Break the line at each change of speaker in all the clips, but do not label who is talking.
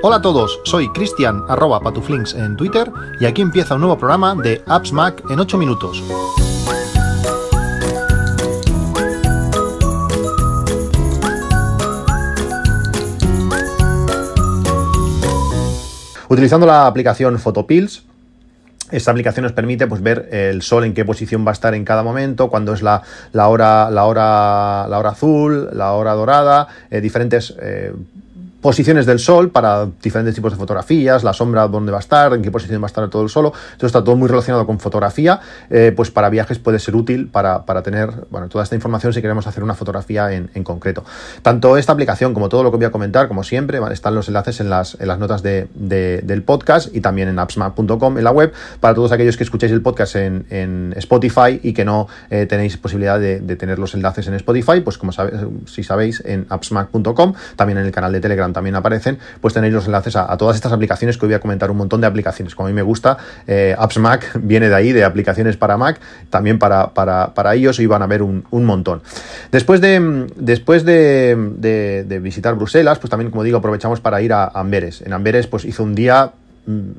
Hola a todos, soy Cristian arroba patuflinks en Twitter y aquí empieza un nuevo programa de Apps Mac en 8 minutos. Utilizando la aplicación Photopills, esta aplicación nos permite pues, ver el sol en qué posición va a estar en cada momento, cuándo es la, la, hora, la, hora, la hora azul, la hora dorada, eh, diferentes eh, posiciones del sol para diferentes tipos de fotografías, la sombra dónde va a estar, en qué posición va a estar todo el solo. Esto está todo muy relacionado con fotografía, eh, pues para viajes puede ser útil para, tener bueno, toda esta información si queremos hacer una fotografía en, concreto. Tanto esta aplicación como todo lo que voy a comentar, como siempre, están los enlaces en las, en las notas de, del podcast y también en appsmap.com en la web para todos aquellos que escuchéis el podcast en, Spotify y que no eh, tenéis posibilidad de, tener los enlaces en Spotify, pues como sabéis, si sabéis en appsmac.com, también en el canal de Telegram también aparecen, pues tenéis los enlaces a, todas estas aplicaciones que hoy voy a comentar un montón de aplicaciones. Como a mí me gusta, eh, Apps Mac viene de ahí, de aplicaciones para Mac, también para, para, para ellos y van a ver un, montón. Después, de, después de, visitar Bruselas, pues también, como digo, aprovechamos para ir a Amberes. En Amberes, pues hizo un día mm,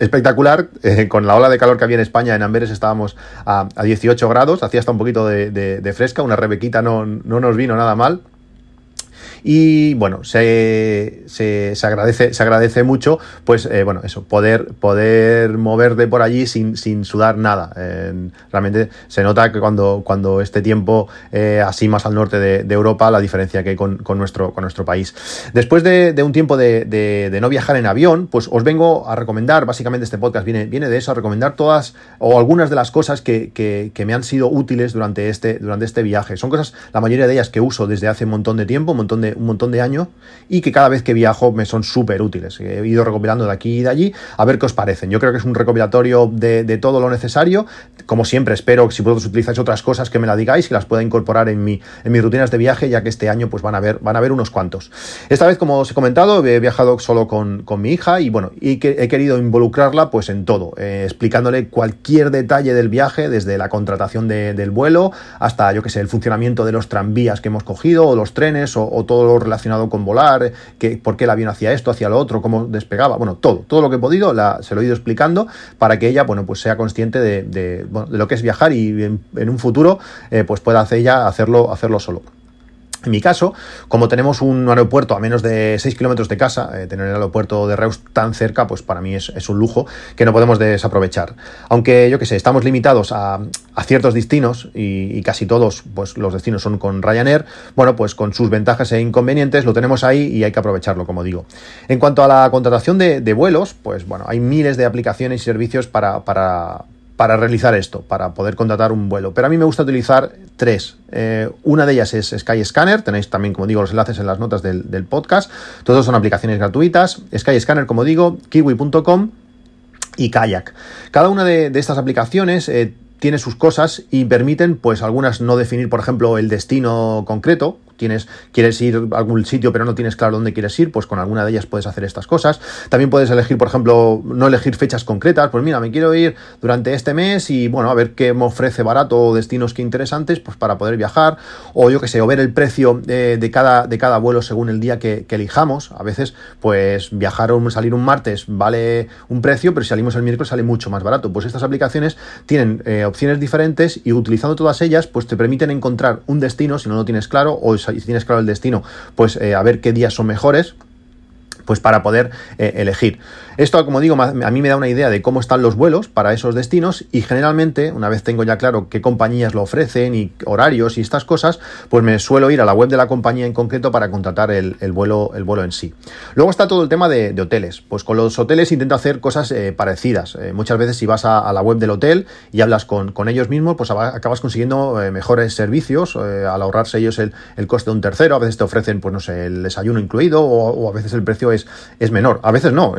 espectacular. Eh, con la ola de calor que había en España, en Amberes estábamos a, 18 grados, hacía hasta un poquito de, fresca, una rebequita no, no, nos vino nada mal. Y bueno, se, se, agradece, se agradece mucho, pues eh, bueno, eso, poder, poder moverte por allí sin, sin sudar nada. realmente se nota que cuando, cuando este tiempo eh, así más al norte de, Europa, la diferencia que hay con, nuestro, con nuestro país. Después de, un tiempo de, no viajar en avión, pues os vengo a recomendar, básicamente este podcast viene, viene de eso, a recomendar todas o algunas de las cosas que, que, me han sido útiles durante este, durante este viaje. Son cosas, la mayoría de ellas que uso desde hace un montón de tiempo, un montón de, un montón de años y que cada vez que viajo me son súper útiles. He ido recopilando de aquí y de allí a ver qué os parecen. Yo creo que es un recopilatorio de, todo lo necesario. Como siempre, espero que si vosotros utilizáis otras cosas que me la digáis y las pueda incorporar en, mi, en mis rutinas de viaje, ya que este año pues van a ver, van a ver unos cuantos. Esta vez, como os he comentado, he viajado solo con, con mi hija y bueno, y que he querido involucrarla pues en todo, eh, explicándole cualquier detalle del viaje, desde la contratación del vuelo hasta, yo que sé, el funcionamiento de los tranvías que hemos cogido o los trenes o, o todo lo relacionado con volar, que, por qué el avión hacía esto, hacía lo otro, cómo despegaba, bueno, todo, todo lo que he podido se lo he ido explicando para que ella, bueno, pues sea consciente de, lo que es viajar y en, un futuro eh, pues pueda hacer ella hacerlo, hacerlo solo. En mi caso, como tenemos un aeropuerto a menos de 6 kilómetros de casa, eh, tener el aeropuerto de Reus tan cerca, pues para mí es, un lujo que no podemos desaprovechar. Aunque yo que sé, estamos limitados a, ciertos destinos y, casi todos, pues los destinos son con Ryanair, bueno, pues con sus ventajas e inconvenientes lo tenemos ahí y hay que aprovecharlo, como digo. En cuanto a la contratación de, de vuelos, pues bueno, hay miles de aplicaciones y servicios para, para para realizar esto, para poder contratar un vuelo. Pero a mí me gusta utilizar tres. Eh, una de ellas es Skyscanner, tenéis también, como digo, los enlaces en las notas del, podcast. Todos son aplicaciones gratuitas. Skyscanner, como digo, kiwi.com y Kayak. Cada una de, estas aplicaciones eh, tiene sus cosas y permiten, pues algunas no definir, por ejemplo, el destino concreto, tienes, quieres ir a algún sitio pero no tienes claro dónde quieres ir, pues con alguna de ellas puedes hacer estas cosas. También puedes elegir, por ejemplo, no elegir fechas concretas, pues mira, me quiero ir durante este mes y bueno, a ver qué me ofrece barato destinos que interesantes, pues para poder viajar, o yo que sé, o ver el precio de, cada, de cada vuelo según el día que, elijamos. A veces, pues viajar o salir un martes vale un precio, pero si salimos el miércoles sale mucho más barato. Pues estas aplicaciones tienen eh, opciones diferentes y utilizando todas ellas, pues te permiten encontrar un destino si no lo tienes claro o si tienes claro el destino, pues eh, a ver qué días son mejores pues para poder eh, elegir. Esto, como digo, a mí me da una idea de cómo están los vuelos para esos destinos y generalmente, una vez tengo ya claro qué compañías lo ofrecen y horarios y estas cosas, pues me suelo ir a la web de la compañía en concreto para contratar el, vuelo, el vuelo en sí. Luego está todo el tema de, hoteles. Pues con los hoteles intento hacer cosas eh, parecidas. Eh, muchas veces si vas a, la web del hotel y hablas con, ellos mismos, pues acabas consiguiendo mejores servicios al ahorrarse ellos el, coste de un tercero. A veces te ofrecen, pues no sé, el desayuno incluido o a veces el precio es, menor. A veces no,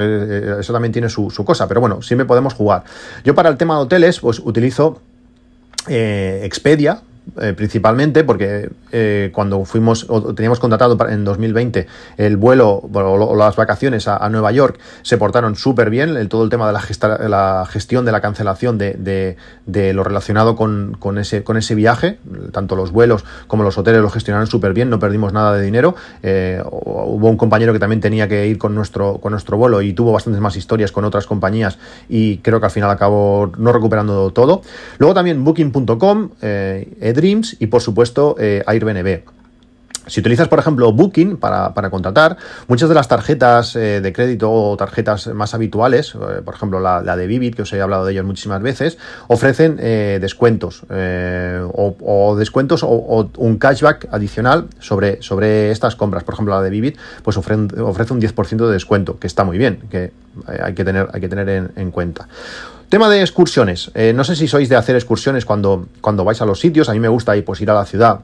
eso también tiene su, cosa, pero bueno, siempre podemos jugar. Yo para el tema de hoteles, pues utilizo eh, Expedia, eh, principalmente porque eh, cuando fuimos o teníamos contratado en 2020 el vuelo o, las vacaciones a, Nueva York se portaron súper bien, el, todo el tema de la, la, gestión de la cancelación de, de, lo relacionado con, con, ese, con ese viaje, tanto los vuelos como los hoteles lo gestionaron súper bien, no perdimos nada de dinero. Eh, hubo un compañero que también tenía que ir con nuestro, con nuestro vuelo y tuvo bastantes más historias con otras compañías y creo que al final acabó no recuperando todo. Luego también booking.com, Dreams y por supuesto eh, Airbnb. Si utilizas, por ejemplo, Booking para, contratar, muchas de las tarjetas eh, de crédito o tarjetas más habituales, eh, por ejemplo la, de Vivid, que os he hablado de ellas muchísimas veces, ofrecen descuentos o, descuentos o, un cashback adicional sobre, sobre estas compras. Por ejemplo, la de Vivid pues ofrece, ofrece un 10% de descuento, que está muy bien, que hay que tener, hay que tener en cuenta. Tema de excursiones. Eh, no sé si sois de hacer excursiones cuando, cuando vais a los sitios. A mí me gusta pues, ir a la ciudad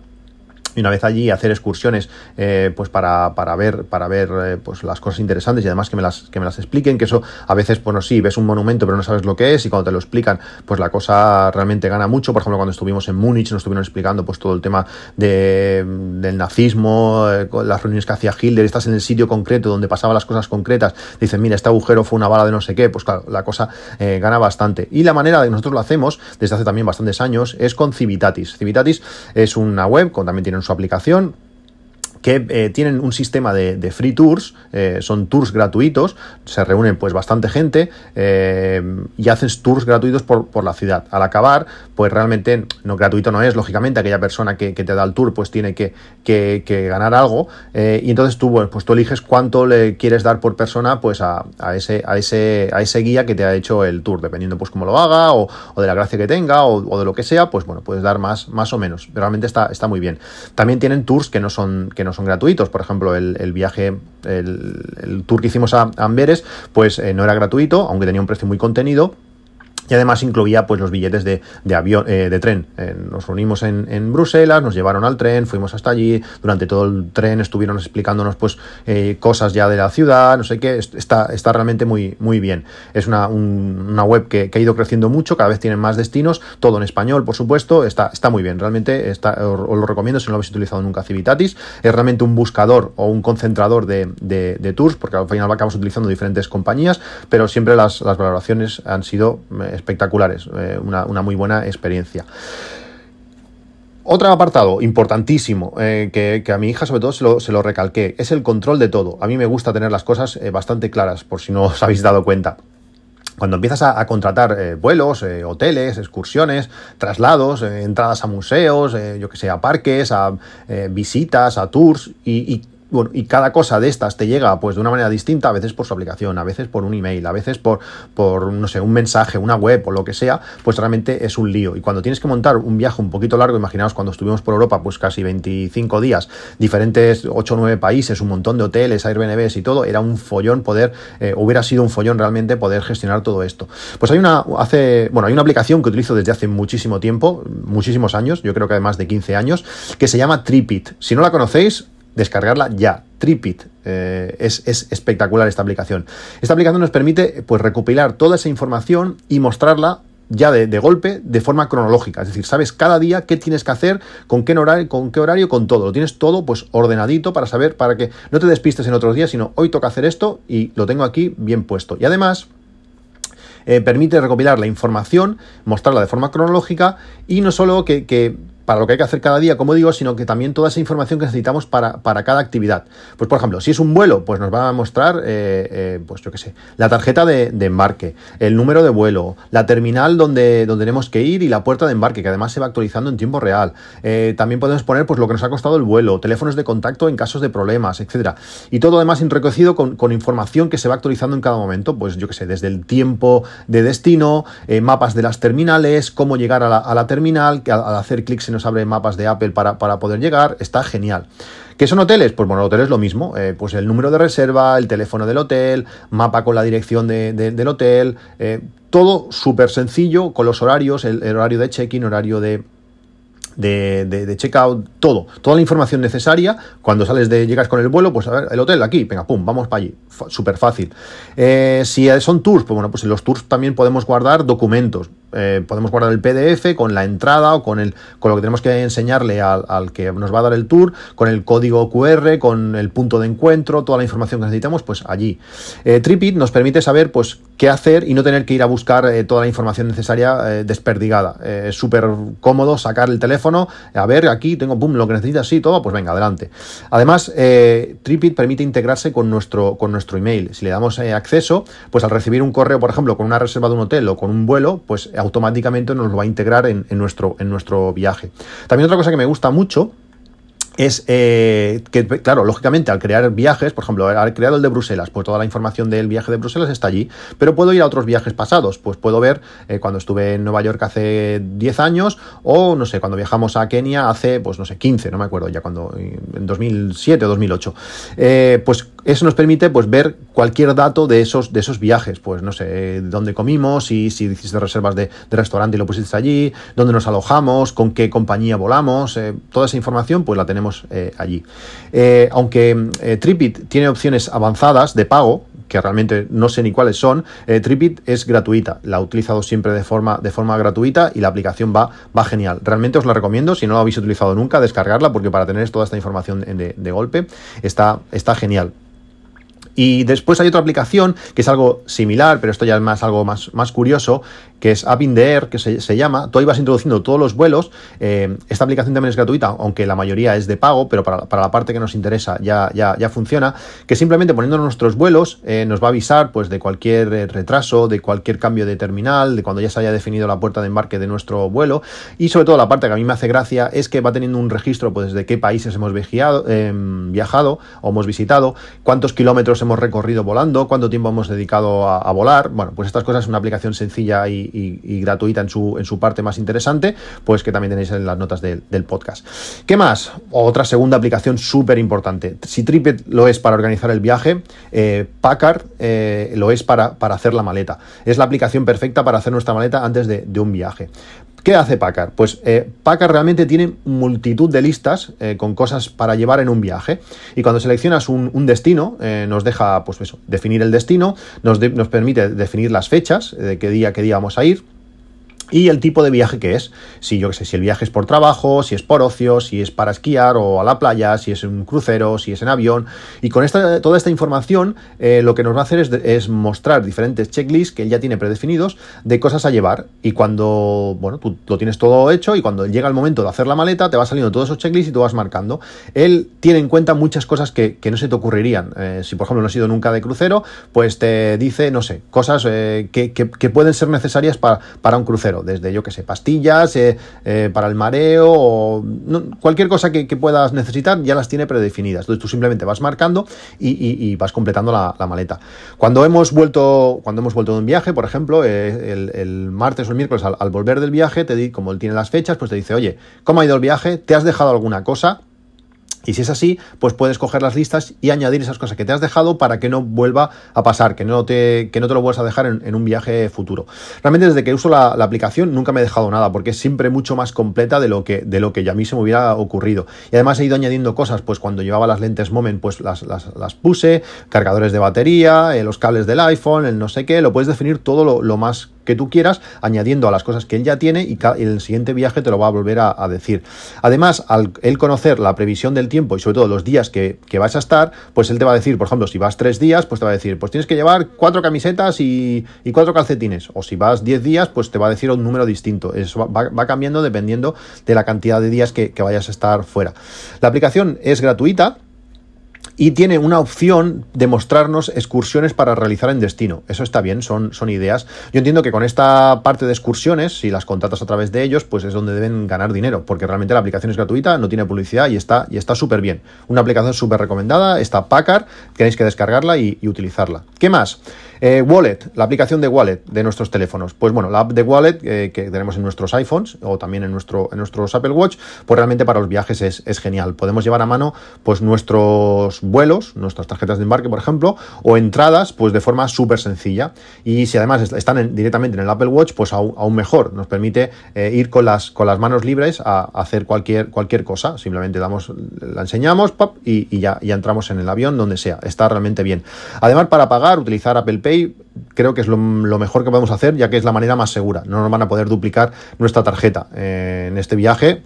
una vez allí hacer excursiones eh, pues para, para, ver para ver eh, pues las cosas interesantes y además que me las que me las expliquen que eso a veces bueno sí ves un monumento pero no sabes lo que es y cuando te lo explican pues la cosa realmente gana mucho. Por ejemplo cuando estuvimos en Múnich nos estuvieron explicando pues todo el tema de, del nazismo eh, las reuniones que hacía Hitler estás en el sitio concreto donde pasaban las cosas concretas dicen mira este agujero fue una bala de no sé qué pues claro la cosa gana bastante. Y la manera de que nosotros lo hacemos desde hace también bastantes años es con Civitatis. Civitatis es una web con también tiene su aplicación que eh, tienen un sistema de, free tours, eh, son tours gratuitos, se reúnen pues bastante gente eh, y hacen tours gratuitos por, por, la ciudad. Al acabar, pues realmente no gratuito no es, lógicamente aquella persona que, te da el tour pues tiene que, que, ganar algo y entonces tú, pues tú eliges cuánto le quieres dar por persona pues a, ese, a, ese, a ese guía que te ha hecho el tour, dependiendo pues cómo lo haga o, de la gracia que tenga o, de lo que sea, pues bueno, puedes dar más, más o menos, realmente está, está muy bien. También tienen tours que no son, que son gratuitos. Por ejemplo, el, viaje, el, tour que hicimos a Amberes, pues eh, no era gratuito, aunque tenía un precio muy contenido y además incluía pues los billetes de, avión eh, de tren. Eh, nos reunimos en, Bruselas nos llevaron al tren fuimos hasta allí. Durante todo el tren estuvieron explicándonos pues eh, cosas ya de la ciudad no sé qué. Está, está realmente muy muy bien. Es una, una web que, ha ido creciendo mucho cada vez tienen más destinos todo en español por supuesto. Está, está muy bien realmente está, os, lo recomiendo si no lo habéis utilizado nunca Civitatis. Es realmente un buscador o un concentrador de, de, tours porque al final acabamos utilizando diferentes compañías pero siempre las, las valoraciones han sido espectaculares, eh, una, muy buena experiencia. Otro apartado importantísimo eh, que, a mi hija sobre todo se lo, se lo, recalqué es el control de todo. A mí me gusta tener las cosas eh, bastante claras, por si no os habéis dado cuenta. Cuando empiezas a, contratar vuelos, hoteles, excursiones, traslados, entradas a museos, yo que sé, a parques, a visitas, a tours y bueno, y cada cosa de estas te llega pues de una manera distinta, a veces por su aplicación, a veces por un email, a veces por, por no sé, un mensaje, una web o lo que sea, pues realmente es un lío. Y cuando tienes que montar un viaje un poquito largo, imaginaos cuando estuvimos por Europa, pues casi 25 días, diferentes 8 o 9 países, un montón de hoteles, Airbnbs y todo, era un follón poder, eh, hubiera sido un follón realmente poder gestionar todo esto. Pues hay una, hace, bueno, hay una aplicación que utilizo desde hace muchísimo tiempo, muchísimos años, yo creo que además de 15 años, que se llama Tripit. Si no la conocéis, descargarla ya. Tripit. Eh, es, espectacular esta aplicación. Esta aplicación nos permite pues, recopilar toda esa información y mostrarla ya de, golpe de forma cronológica. Es decir, sabes cada día qué tienes que hacer, con qué horario, con qué horario, con todo. Lo tienes todo pues ordenadito para saber, para que no te despistes en otros días, sino hoy toca hacer esto y lo tengo aquí bien puesto. Y además. Eh, permite recopilar la información, mostrarla de forma cronológica y no solo que para lo que hay que hacer cada día, como digo, sino que también toda esa información que necesitamos para, para cada actividad. Pues, por ejemplo, si es un vuelo, pues nos va a mostrar, eh, eh, pues yo qué sé, la tarjeta de, embarque, el número de vuelo, la terminal donde, donde tenemos que ir y la puerta de embarque, que además se va actualizando en tiempo real. Eh, también podemos poner pues lo que nos ha costado el vuelo, teléfonos de contacto en casos de problemas, etcétera. Y todo además enriquecido con, con información que se va actualizando en cada momento, pues yo qué sé, desde el tiempo de destino, mapas de las terminales, cómo llegar a la, a la terminal, al, al hacer clics en abre mapas de Apple para, poder llegar, está genial. ¿Qué son hoteles? Pues bueno, hoteles es lo mismo, eh, pues el número de reserva, el teléfono del hotel, mapa con la dirección del hotel, eh, todo súper sencillo, con los horarios, el, horario de check-in, horario de, de, de, checkout, todo, toda la información necesaria. Cuando sales de, llegas con el vuelo, pues a ver, el hotel aquí, venga, pum, vamos para allí. Súper fácil. Eh, si son tours, pues bueno, pues en los tours también podemos guardar documentos eh, podemos guardar el PDF con la entrada o con, el, con lo que tenemos que enseñarle al, que nos va a dar el tour, con el código QR, con el punto de encuentro, toda la información que necesitamos, pues allí. Eh, Tripit nos permite saber pues qué hacer y no tener que ir a buscar eh, toda la información necesaria desperdigada. es súper cómodo sacar el teléfono, a ver, aquí tengo boom, lo que necesitas, sí, todo, pues venga, adelante. Además, Tripit permite integrarse con nuestro, con nuestro email. Si le damos acceso, pues al recibir un correo, por ejemplo, con una reserva de un hotel o con un vuelo, pues automáticamente nos lo va a integrar en, nuestro, en nuestro viaje. También otra cosa que me gusta mucho es eh, que, claro, lógicamente al crear viajes, por ejemplo, al crear el de Bruselas, pues toda la información del viaje de Bruselas está allí, pero puedo ir a otros viajes pasados, pues puedo ver eh, cuando estuve en Nueva York hace 10 años o, no sé, cuando viajamos a Kenia hace, pues no sé, 15, no me acuerdo ya cuando, en 2007 o 2008. Eh, pues eso nos permite pues ver cualquier dato de esos, de esos viajes, pues no sé, dónde comimos, si, si hiciste reservas de, restaurante y lo pusiste allí, dónde nos alojamos, con qué compañía volamos, toda esa información pues la tenemos eh, allí. Eh, aunque eh, Tripit tiene opciones avanzadas de pago, que realmente no sé ni cuáles son, Tripit es gratuita. La he utilizado siempre de forma, de forma gratuita y la aplicación va, va genial. Realmente os la recomiendo, si no la habéis utilizado nunca, descargarla, porque para tener toda esta información de, de golpe está, está genial. Y después hay otra aplicación que es algo similar, pero esto ya es más algo más, más curioso, que es App in the Air, que se, llama. Tú ahí vas introduciendo todos los vuelos. Eh, esta aplicación también es gratuita, aunque la mayoría es de pago, pero para, la parte que nos interesa ya, ya, ya funciona. Que simplemente poniendo nuestros vuelos eh, nos va a avisar pues, de cualquier eh, retraso, de cualquier cambio de terminal, de cuando ya se haya definido la puerta de embarque de nuestro vuelo. Y sobre todo la parte que a mí me hace gracia es que va teniendo un registro pues, de qué países hemos viajado, viajado o hemos visitado, cuántos kilómetros hemos hemos recorrido volando, cuánto tiempo hemos dedicado a, volar. Bueno, pues estas cosas es una aplicación sencilla y, gratuita en su, en su, parte más interesante, pues que también tenéis en las notas del, podcast. ¿Qué más? Otra segunda aplicación súper importante. Si Tripit lo es para organizar el viaje, eh, Packard eh, lo es para, para, hacer la maleta. Es la aplicación perfecta para hacer nuestra maleta antes de un viaje. ¿Qué hace Packard? Pues eh, Packard realmente tiene multitud de listas eh, con cosas para llevar en un viaje. Y cuando seleccionas un, destino, eh, nos deja, pues eso, definir el destino, nos, nos permite definir las fechas, de qué día, qué día vamos a ir y el tipo de viaje que es. Si yo que sé, si el viaje es por trabajo, si es por ocio, si es para esquiar o a la playa, si es un crucero, si es en avión. Y con esta, toda esta información, eh, lo que nos va a hacer es, mostrar diferentes checklists que él ya tiene predefinidos de cosas a llevar. Y cuando, bueno, tú lo tienes todo hecho y cuando llega el momento de hacer la maleta, te va saliendo todos esos checklists y tú vas marcando. Él tiene en cuenta muchas cosas que, no se te ocurrirían. Eh, si, por ejemplo, no has ido nunca de crucero, pues te dice, no sé, cosas eh, que, que, pueden ser necesarias para, para un crucero desde yo que sé, pastillas eh, eh, para el mareo o cualquier cosa que, puedas necesitar ya las tiene predefinidas. Entonces tú simplemente vas marcando y, vas completando la, maleta. Cuando hemos vuelto, cuando hemos vuelto de un viaje, por ejemplo, eh, el, martes o el miércoles al, volver del viaje, te di, como él tiene las fechas, pues te dice, oye, ¿cómo ha ido el viaje? ¿Te has dejado alguna cosa? Y si es así, pues puedes coger las listas y añadir esas cosas que te has dejado para que no vuelva a pasar, que no te, que no te lo vuelvas a dejar en, un viaje futuro. Realmente desde que uso la, aplicación nunca me he dejado nada, porque es siempre mucho más completa de lo que, de lo que ya a mí se me hubiera ocurrido. Y además he ido añadiendo cosas, pues cuando llevaba las lentes Moment, pues las, las, puse, cargadores de batería, eh, los cables del iPhone, el no sé qué, lo puedes definir todo lo, lo más que tú quieras, añadiendo a las cosas que él ya tiene y el siguiente viaje te lo va a volver a, decir. Además, al conocer la previsión del tiempo y sobre todo los días que, que, vas a estar, pues él te va a decir, por ejemplo, si vas tres días, pues te va a decir, pues tienes que llevar cuatro camisetas y, cuatro calcetines. O si vas diez días, pues te va a decir un número distinto. Eso va, cambiando dependiendo de la cantidad de días que, que vayas a estar fuera. La aplicación es gratuita y tiene una opción de mostrarnos excursiones para realizar en destino. Eso está bien, son, son ideas. Yo entiendo que con esta parte de excursiones, si las contratas a través de ellos, pues es donde deben ganar dinero, porque realmente la aplicación es gratuita, no tiene publicidad y está y está súper bien. Una aplicación súper recomendada, está Packard, tenéis que descargarla y, utilizarla. ¿Qué más? Eh, Wallet, la aplicación de Wallet de nuestros teléfonos. Pues bueno, la app de Wallet eh, que tenemos en nuestros iPhones o también en, nuestro, en nuestros Apple Watch, pues realmente para los viajes es, genial. Podemos llevar a mano pues nuestros vuelos, nuestras tarjetas de embarque, por ejemplo, o entradas, pues de forma súper sencilla. Y si además están directamente en el Apple Watch, pues aún, mejor. Nos permite eh, ir con las, con las manos libres a, hacer cualquier, cualquier cosa. Simplemente damos, la enseñamos pop, y, ya, ya entramos en el avión, donde sea. Está realmente bien. Además, para pagar, utilizar Apple Pay creo que es lo, mejor que podemos hacer, ya que es la manera más segura. No nos van a poder duplicar nuestra tarjeta eh, en este viaje.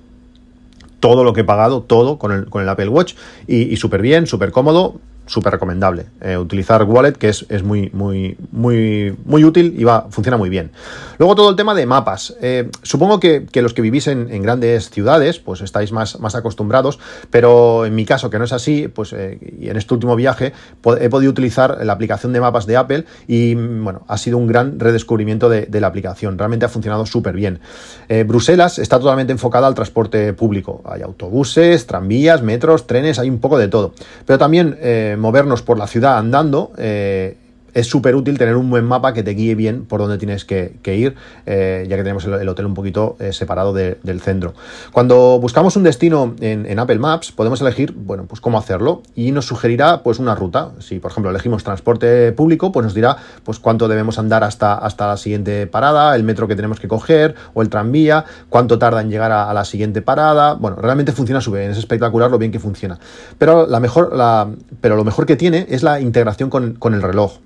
Todo lo que he pagado, todo con el, Apple Watch. Y, y súper bien, súper cómodo súper recomendable. Eh, utilizar Wallet, que es, es, muy, muy, muy, muy útil y va, funciona muy bien. Luego todo el tema de mapas. Eh, supongo que, los que vivís en, grandes ciudades, pues estáis más, más acostumbrados, pero en mi caso, que no es así, pues eh, y en este último viaje he podido utilizar la aplicación de mapas de Apple y bueno, ha sido un gran redescubrimiento de, la aplicación. Realmente ha funcionado súper bien. Bruselas está totalmente enfocada al transporte público. Hay autobuses, tranvías, metros, trenes, hay un poco de todo. Pero también movernos por la ciudad andando, eh, es súper útil tener un buen mapa que te guíe bien por dónde tienes que, ir, eh, ya que tenemos el, hotel un poquito eh, separado del centro. Cuando buscamos un destino en, Apple Maps, podemos elegir, bueno, pues cómo hacerlo y nos sugerirá pues una ruta. Si, por ejemplo, elegimos transporte público, pues nos dirá pues cuánto debemos andar hasta, hasta la siguiente parada, el metro que tenemos que coger o el tranvía, cuánto tarda en llegar a, la siguiente parada. Bueno, realmente funciona súper bien, es espectacular lo bien que funciona. Pero, la mejor, la, pero lo mejor que tiene es la integración con, con el reloj.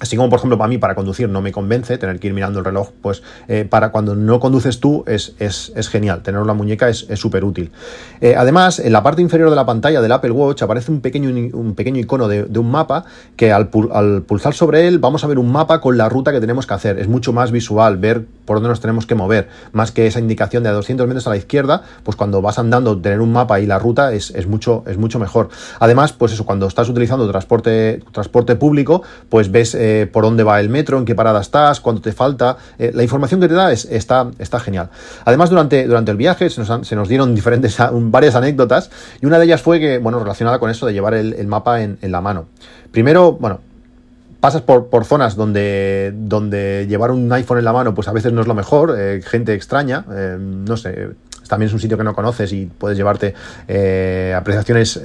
Así como, por ejemplo, para mí, para conducir no me convence, tener que ir mirando el reloj, pues eh, para cuando no conduces tú es, es, es genial, tener la muñeca es súper útil. Eh, además, en la parte inferior de la pantalla del Apple Watch aparece un pequeño, un pequeño icono de, un mapa que al, al, pulsar sobre él vamos a ver un mapa con la ruta que tenemos que hacer. Es mucho más visual ver por dónde nos tenemos que mover, más que esa indicación de a 200 metros a la izquierda, pues cuando vas andando, tener un mapa y la ruta es, es mucho, es mucho mejor. Además, pues eso, cuando estás utilizando transporte, transporte público, pues ves... Eh, por dónde va el metro, en qué parada estás, cuánto te falta. Eh, la información que te da es, está, está genial. Además, durante, durante el viaje se nos, dieron diferentes, varias anécdotas y una de ellas fue que, bueno, relacionada con eso de llevar el, mapa en, la mano. Primero, bueno, pasas por, por, zonas donde, donde llevar un iPhone en la mano, pues a veces no es lo mejor, eh, gente extraña, eh, no sé, también es un sitio que no conoces y puedes llevarte apreciaciones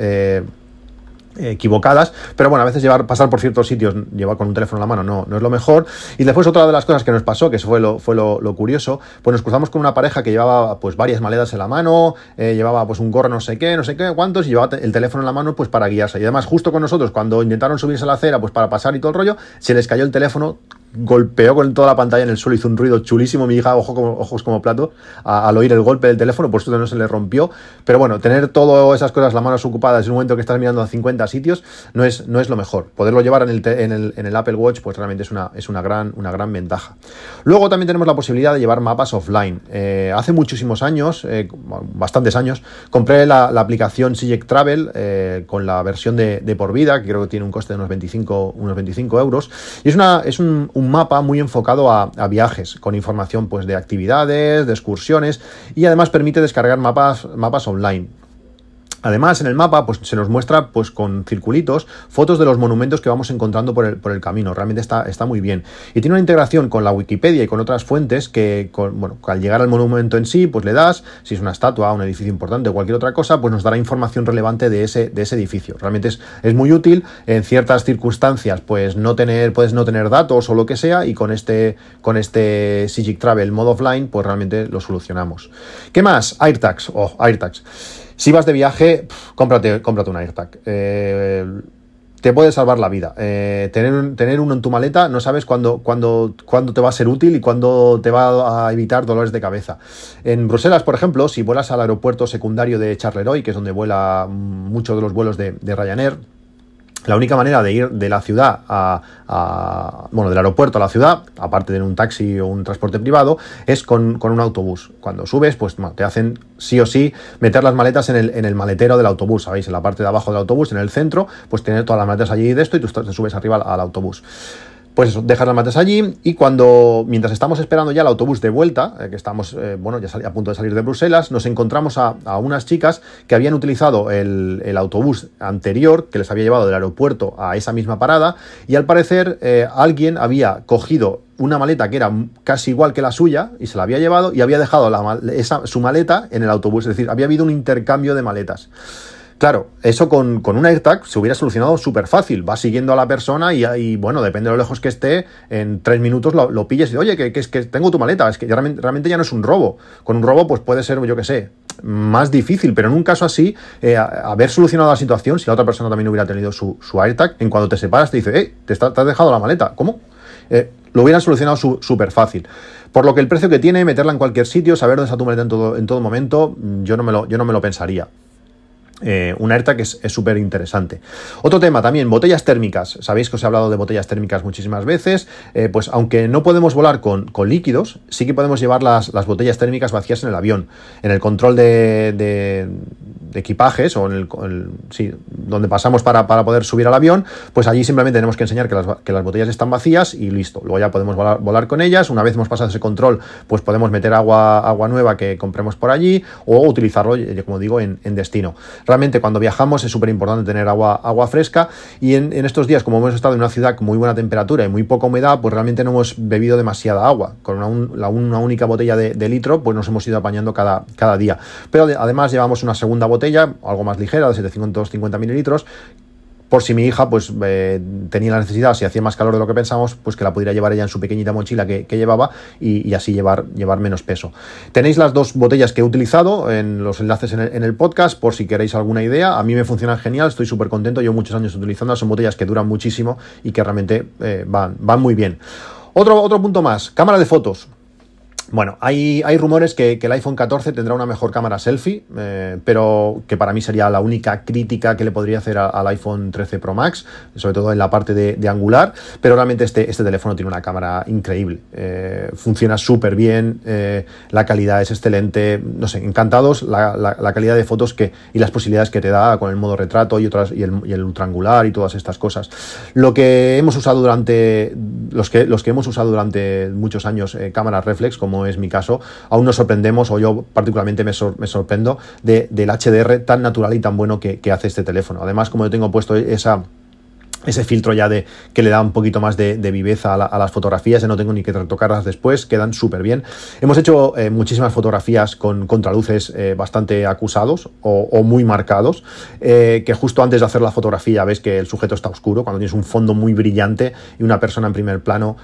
equivocadas, pero bueno, a veces llevar, pasar por ciertos sitios, llevar con un teléfono en la mano no, no es lo mejor. Y después otra de las cosas que nos pasó, que eso fue lo, fue lo, curioso, pues nos cruzamos con una pareja que llevaba pues varias maletas en la mano, eh, llevaba pues un gorro no sé qué, no sé qué, cuántos, y llevaba el teléfono en la mano pues para guiarse. Y además justo con nosotros, cuando intentaron subirse a la acera pues para pasar y todo el rollo, se les cayó el teléfono golpeó con toda la pantalla en el suelo, hizo un ruido chulísimo, mi hija, ojo como, ojos como plato, al oír el golpe del teléfono, por suerte no se le rompió, pero bueno, tener todas esas cosas, las manos ocupadas en un momento que estás mirando a 50 sitios, no es, no es lo mejor. Poderlo llevar en el, en el, en el Apple Watch, pues realmente es una, es una, gran, una gran ventaja. Luego también tenemos la posibilidad de llevar mapas offline. Eh, hace muchísimos años, eh, bastantes años, compré la, aplicación Sijek Travel eh, con la versión de, por vida, que creo que tiene un coste de unos 25, unos 25 euros, y es, una, es un mapa muy enfocado a, viajes, con información pues, de actividades, de excursiones y además permite descargar mapas, mapas online. Además, en el mapa pues, se nos muestra pues, con circulitos fotos de los monumentos que vamos encontrando por el, camino. Realmente está, está, muy bien. Y tiene una integración con la Wikipedia y con otras fuentes que, bueno, al llegar al monumento en sí, pues le das, si es una estatua, un edificio importante o cualquier otra cosa, pues nos dará información relevante de ese, de ese edificio. Realmente es, es muy útil. En ciertas circunstancias, pues no tener, puedes no tener datos o lo que sea, y con este, con este Sigic Travel modo offline, pues realmente lo solucionamos. ¿Qué más? AirTags. o oh, AirTags. Si vas de viaje, cómprate, cómprate un AirTag. Eh, te puede salvar la vida. Eh, tener, tener uno en tu maleta, no sabes cuándo, cuándo, cuándo te va a ser útil y cuándo te va a evitar dolores de cabeza. En Bruselas, por ejemplo, si vuelas al aeropuerto secundario de Charleroi, que es donde vuela muchos de los vuelos de Ryanair, la única manera de ir de la ciudad a, bueno, del aeropuerto a la ciudad, aparte de un taxi o un transporte privado, es con, un autobús. Cuando subes, pues te hacen sí o sí meter las maletas en el, en el maletero del autobús, ¿sabéis? En la parte de abajo del autobús, en el centro, pues tener todas las maletas allí de esto y tú te subes arriba al autobús pues eso, dejar las matas allí y cuando, mientras estamos esperando ya el autobús de vuelta, eh, que estamos, eh, bueno, ya a punto de salir de Bruselas, nos encontramos a, unas chicas que habían utilizado el, autobús anterior que les había llevado del aeropuerto a esa misma parada y al parecer eh, alguien había cogido una maleta que era casi igual que la suya y se la había llevado y había dejado la, su maleta en el autobús, es decir, había habido un intercambio de maletas. Claro, eso con, con un AirTag se hubiera solucionado súper fácil. Vas siguiendo a la persona y, bueno, depende de lo lejos que esté, en tres minutos lo, lo pilles y oye, que, es que tengo tu maleta, es que realmente, ya no es un robo. Con un robo, pues puede ser, yo qué sé, más difícil, pero en un caso así, eh, haber solucionado la situación, si la otra persona también hubiera tenido su, su AirTag, en cuando te separas te dice, eh, te, has dejado la maleta. ¿Cómo? lo hubieran solucionado súper fácil. Por lo que el precio que tiene, meterla en cualquier sitio, saber dónde está tu maleta en todo, en todo momento, yo no me lo, yo no me lo pensaría. Eh, una ERTA que es súper interesante. Otro tema también, botellas térmicas. Sabéis que os he hablado de botellas térmicas muchísimas veces. Eh, pues aunque no podemos volar con, líquidos, sí que podemos llevar las, botellas térmicas vacías en el avión. En el control de, equipajes o en el, sí, donde pasamos para, poder subir al avión, pues allí simplemente tenemos que enseñar que las, botellas están vacías y listo. Luego ya podemos volar, con ellas. Una vez hemos pasado ese control, pues podemos meter agua, agua nueva que compremos por allí o utilizarlo, como digo, en destino. Realmente cuando viajamos es súper importante tener agua, agua fresca y en, estos días, como hemos estado en una ciudad con muy buena temperatura y muy poca humedad, pues realmente no hemos bebido demasiada agua. Con una, una única botella de, litro, pues nos hemos ido apañando cada, cada día. Pero además llevamos una segunda botella, algo más ligera, de 750 mililitros, por si mi hija pues eh, tenía la necesidad, si hacía más calor de lo que pensamos, pues que la pudiera llevar ella en su pequeñita mochila que, llevaba y, así llevar, llevar menos peso. Tenéis las dos botellas que he utilizado en los enlaces en el, podcast por si queréis alguna idea. A mí me funcionan genial, estoy súper contento, llevo muchos años utilizándolas, son botellas que duran muchísimo y que realmente eh, van, van muy bien. Otro, otro punto más, cámara de fotos. Bueno, hay, hay rumores que, el iPhone 14 tendrá una mejor cámara selfie, eh, pero que para mí sería la única crítica que le podría hacer al iPhone 13 Pro Max, sobre todo en la parte de, angular, pero realmente este, este, teléfono tiene una cámara increíble, eh, funciona súper bien, eh, la calidad es excelente, no sé, encantados la, calidad de fotos que, y las posibilidades que te da con el modo retrato y, otras, y, el, y el ultraangular y todas estas cosas. Lo que hemos usado durante, los que, los que hemos usado durante muchos años cámaras reflex, como es mi caso, aún nos sorprendemos, o yo particularmente me, sorprendo, del HDR tan natural y tan bueno que hace este teléfono. Además, como yo tengo puesto esa ese filtro ya de que le da un poquito más de, viveza a, las fotografías, no tengo ni que retocarlas después, quedan súper bien. Hemos hecho eh, muchísimas fotografías con contraluces eh, bastante acusados o, muy marcados, eh, que justo antes de hacer la fotografía ves que el sujeto está oscuro, cuando tienes un fondo muy brillante y una persona en primer plano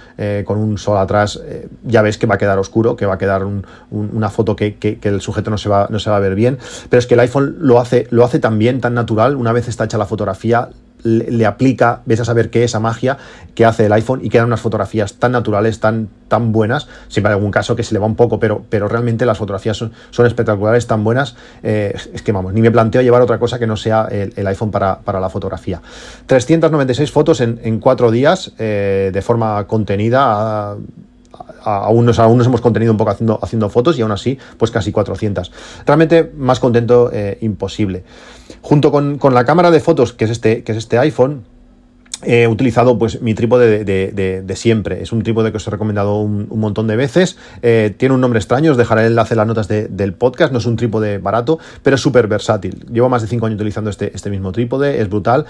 con un sol atrás, ya ves que va a quedar oscuro, que va a quedar una foto que, que, el sujeto no se, va, no se va a ver bien, pero es que el iPhone lo hace, lo hace tan bien, tan natural, una vez está hecha la fotografía, le, aplica, ves a saber qué esa magia que hace el iPhone y quedan unas fotografías tan naturales, tan, tan buenas. Siempre hay algún caso que se le va un poco, pero, pero realmente las fotografías son, espectaculares, tan buenas. Eh, es que vamos, ni me planteo llevar otra cosa que no sea el, iPhone para, la fotografía. 396 fotos en, cuatro días eh, de forma contenida aún nos, aún nos hemos contenido un poco haciendo, haciendo fotos y aún así, pues casi 400. Realmente más contento eh, imposible. Junto con, con, la cámara de fotos, que es este, que es este iPhone, he utilizado pues mi trípode de, siempre. Es un trípode que os he recomendado un, montón de veces. Eh, tiene un nombre extraño, os dejaré el enlace en las notas del podcast. No es un trípode barato, pero es súper versátil. Llevo más de 5 años utilizando este, este mismo trípode. Es brutal,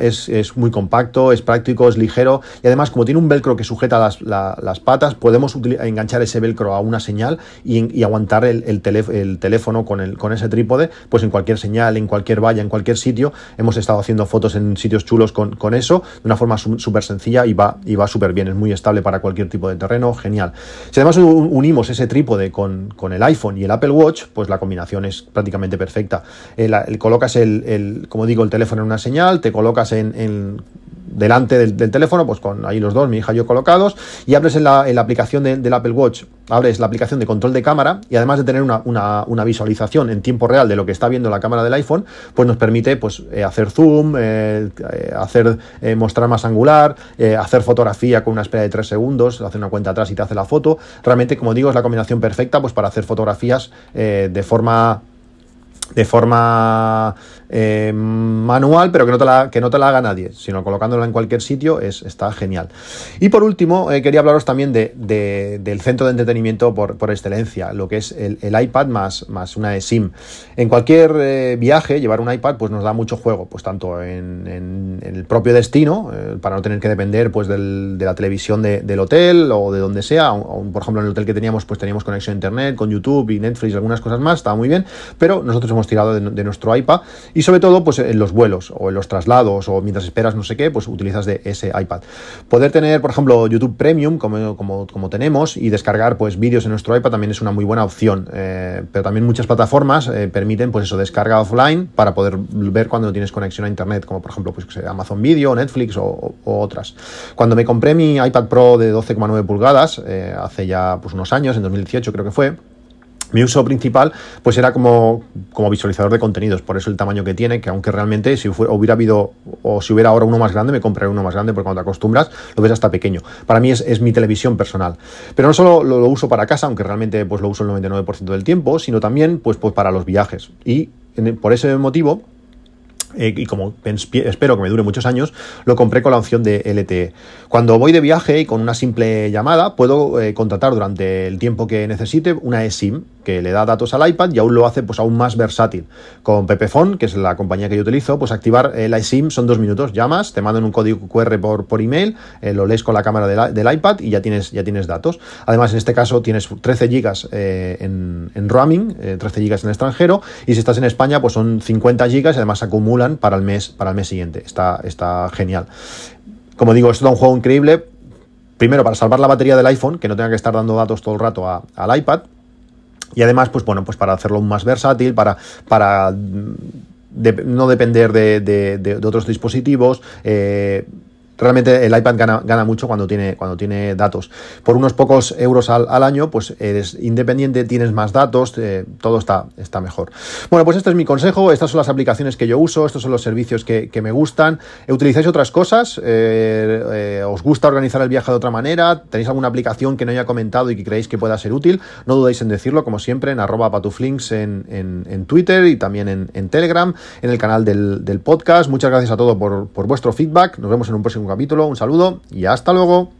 es, es, muy compacto, es práctico, es ligero. Y además, como tiene un velcro que sujeta las, patas, podemos enganchar ese velcro a una señal y, aguantar el, el, teléfono con, el, con ese trípode, pues en cualquier señal, en cualquier valla, en cualquier sitio. Hemos estado haciendo fotos en sitios chulos con, con eso de una forma súper sencilla y va, y va súper bien, es muy estable para cualquier tipo de terreno, genial. Si además unimos ese trípode con, el iPhone y el Apple Watch, pues la combinación es prácticamente perfecta. El, colocas el, como digo, el teléfono en una señal, te colocas en delante del, teléfono, pues con ahí los dos, mi hija y yo colocados, y abres en la, aplicación del Apple Watch, abres la aplicación de control de cámara, y además de tener una, visualización en tiempo real de lo que está viendo la cámara del iPhone, pues nos permite pues, eh, hacer zoom, eh, eh, hacer mostrar más angular, hacer fotografía con una espera de 3 segundos, hacer una cuenta atrás y te hace la foto. Realmente, como digo, es la combinación perfecta pues, para hacer fotografías de forma de forma eh, manual, pero que no, te la, que no te la haga nadie, sino colocándola en cualquier sitio, es, está genial. Y por último, eh, quería hablaros también de, del centro de entretenimiento por, excelencia, lo que es el, iPad más, más una SIM. En cualquier eh, viaje, llevar un iPad pues nos da mucho juego, pues tanto en, el propio destino, para no tener que depender pues de la televisión del hotel o de donde sea, por ejemplo en el hotel que teníamos pues teníamos conexión a internet con YouTube y Netflix algunas cosas más, estaba muy bien, pero nosotros hemos tirado de, nuestro iPad Y sobre todo, pues en los vuelos o en los traslados o mientras esperas no sé qué, pues utilizas de ese iPad. Poder tener, por ejemplo, YouTube Premium, como, como, como tenemos, y descargar pues vídeos en nuestro iPad también es una muy buena opción. Eh, pero también muchas plataformas eh, permiten pues eso, descarga offline para poder ver cuando no tienes conexión a internet, como por ejemplo pues, Amazon Video, Netflix o, otras. Cuando me compré mi iPad Pro de 12,9 pulgadas, eh, hace ya pues, unos años, en 2018 creo que fue, mi uso principal pues era como, como, visualizador de contenidos, por eso el tamaño que tiene, que aunque realmente si hubiera habido o si hubiera ahora uno más grande, me compraré uno más grande porque cuando te acostumbras lo ves hasta pequeño. Para mí es, mi televisión personal. Pero no solo lo, uso para casa, aunque realmente pues lo uso el 99% del tiempo, sino también pues, pues para los viajes. Y por ese motivo eh, y como espero que me dure muchos años, lo compré con la opción de LTE. Cuando voy de viaje y con una simple llamada, puedo eh, contratar durante el tiempo que necesite una eSIM que le da datos al iPad y aún lo hace pues aún más versátil. Con Pepefon, que es la compañía que yo utilizo, pues activar el eSIM son dos minutos, llamas, te mandan un código QR por, por email, eh, lo lees con la cámara del iPad y ya tienes, ya tienes datos. Además, en este caso tienes 13 gigas en, en, roaming, 13 gigas en extranjero y si estás en España pues son 50 gigas y además acumula para el mes, para el mes siguiente. Está, está genial. Como digo, esto da un juego increíble. Primero, para salvar la batería del iPhone, que no tenga que estar dando datos todo el rato al iPad. Y además, pues bueno, pues para hacerlo más versátil, para, para mm, no depender de, otros dispositivos. Eh, realmente el iPad gana, mucho cuando tiene, cuando tiene datos. Por unos pocos euros al, año, pues eres independiente, tienes más datos, eh, todo está, está mejor. Bueno, pues este es mi consejo, estas son las aplicaciones que yo uso, estos son los servicios que, me gustan. ¿Utilizáis otras cosas? Eh, eh, ¿Os gusta organizar el viaje de otra manera? ¿Tenéis alguna aplicación que no haya comentado y que creéis que pueda ser útil? No dudéis en decirlo, como siempre, en arroba patuflinks en, en, Twitter y también en, Telegram, en el canal del, podcast. Muchas gracias a todos por, por vuestro feedback. Nos vemos en un próximo capítulo. Un saludo y hasta luego.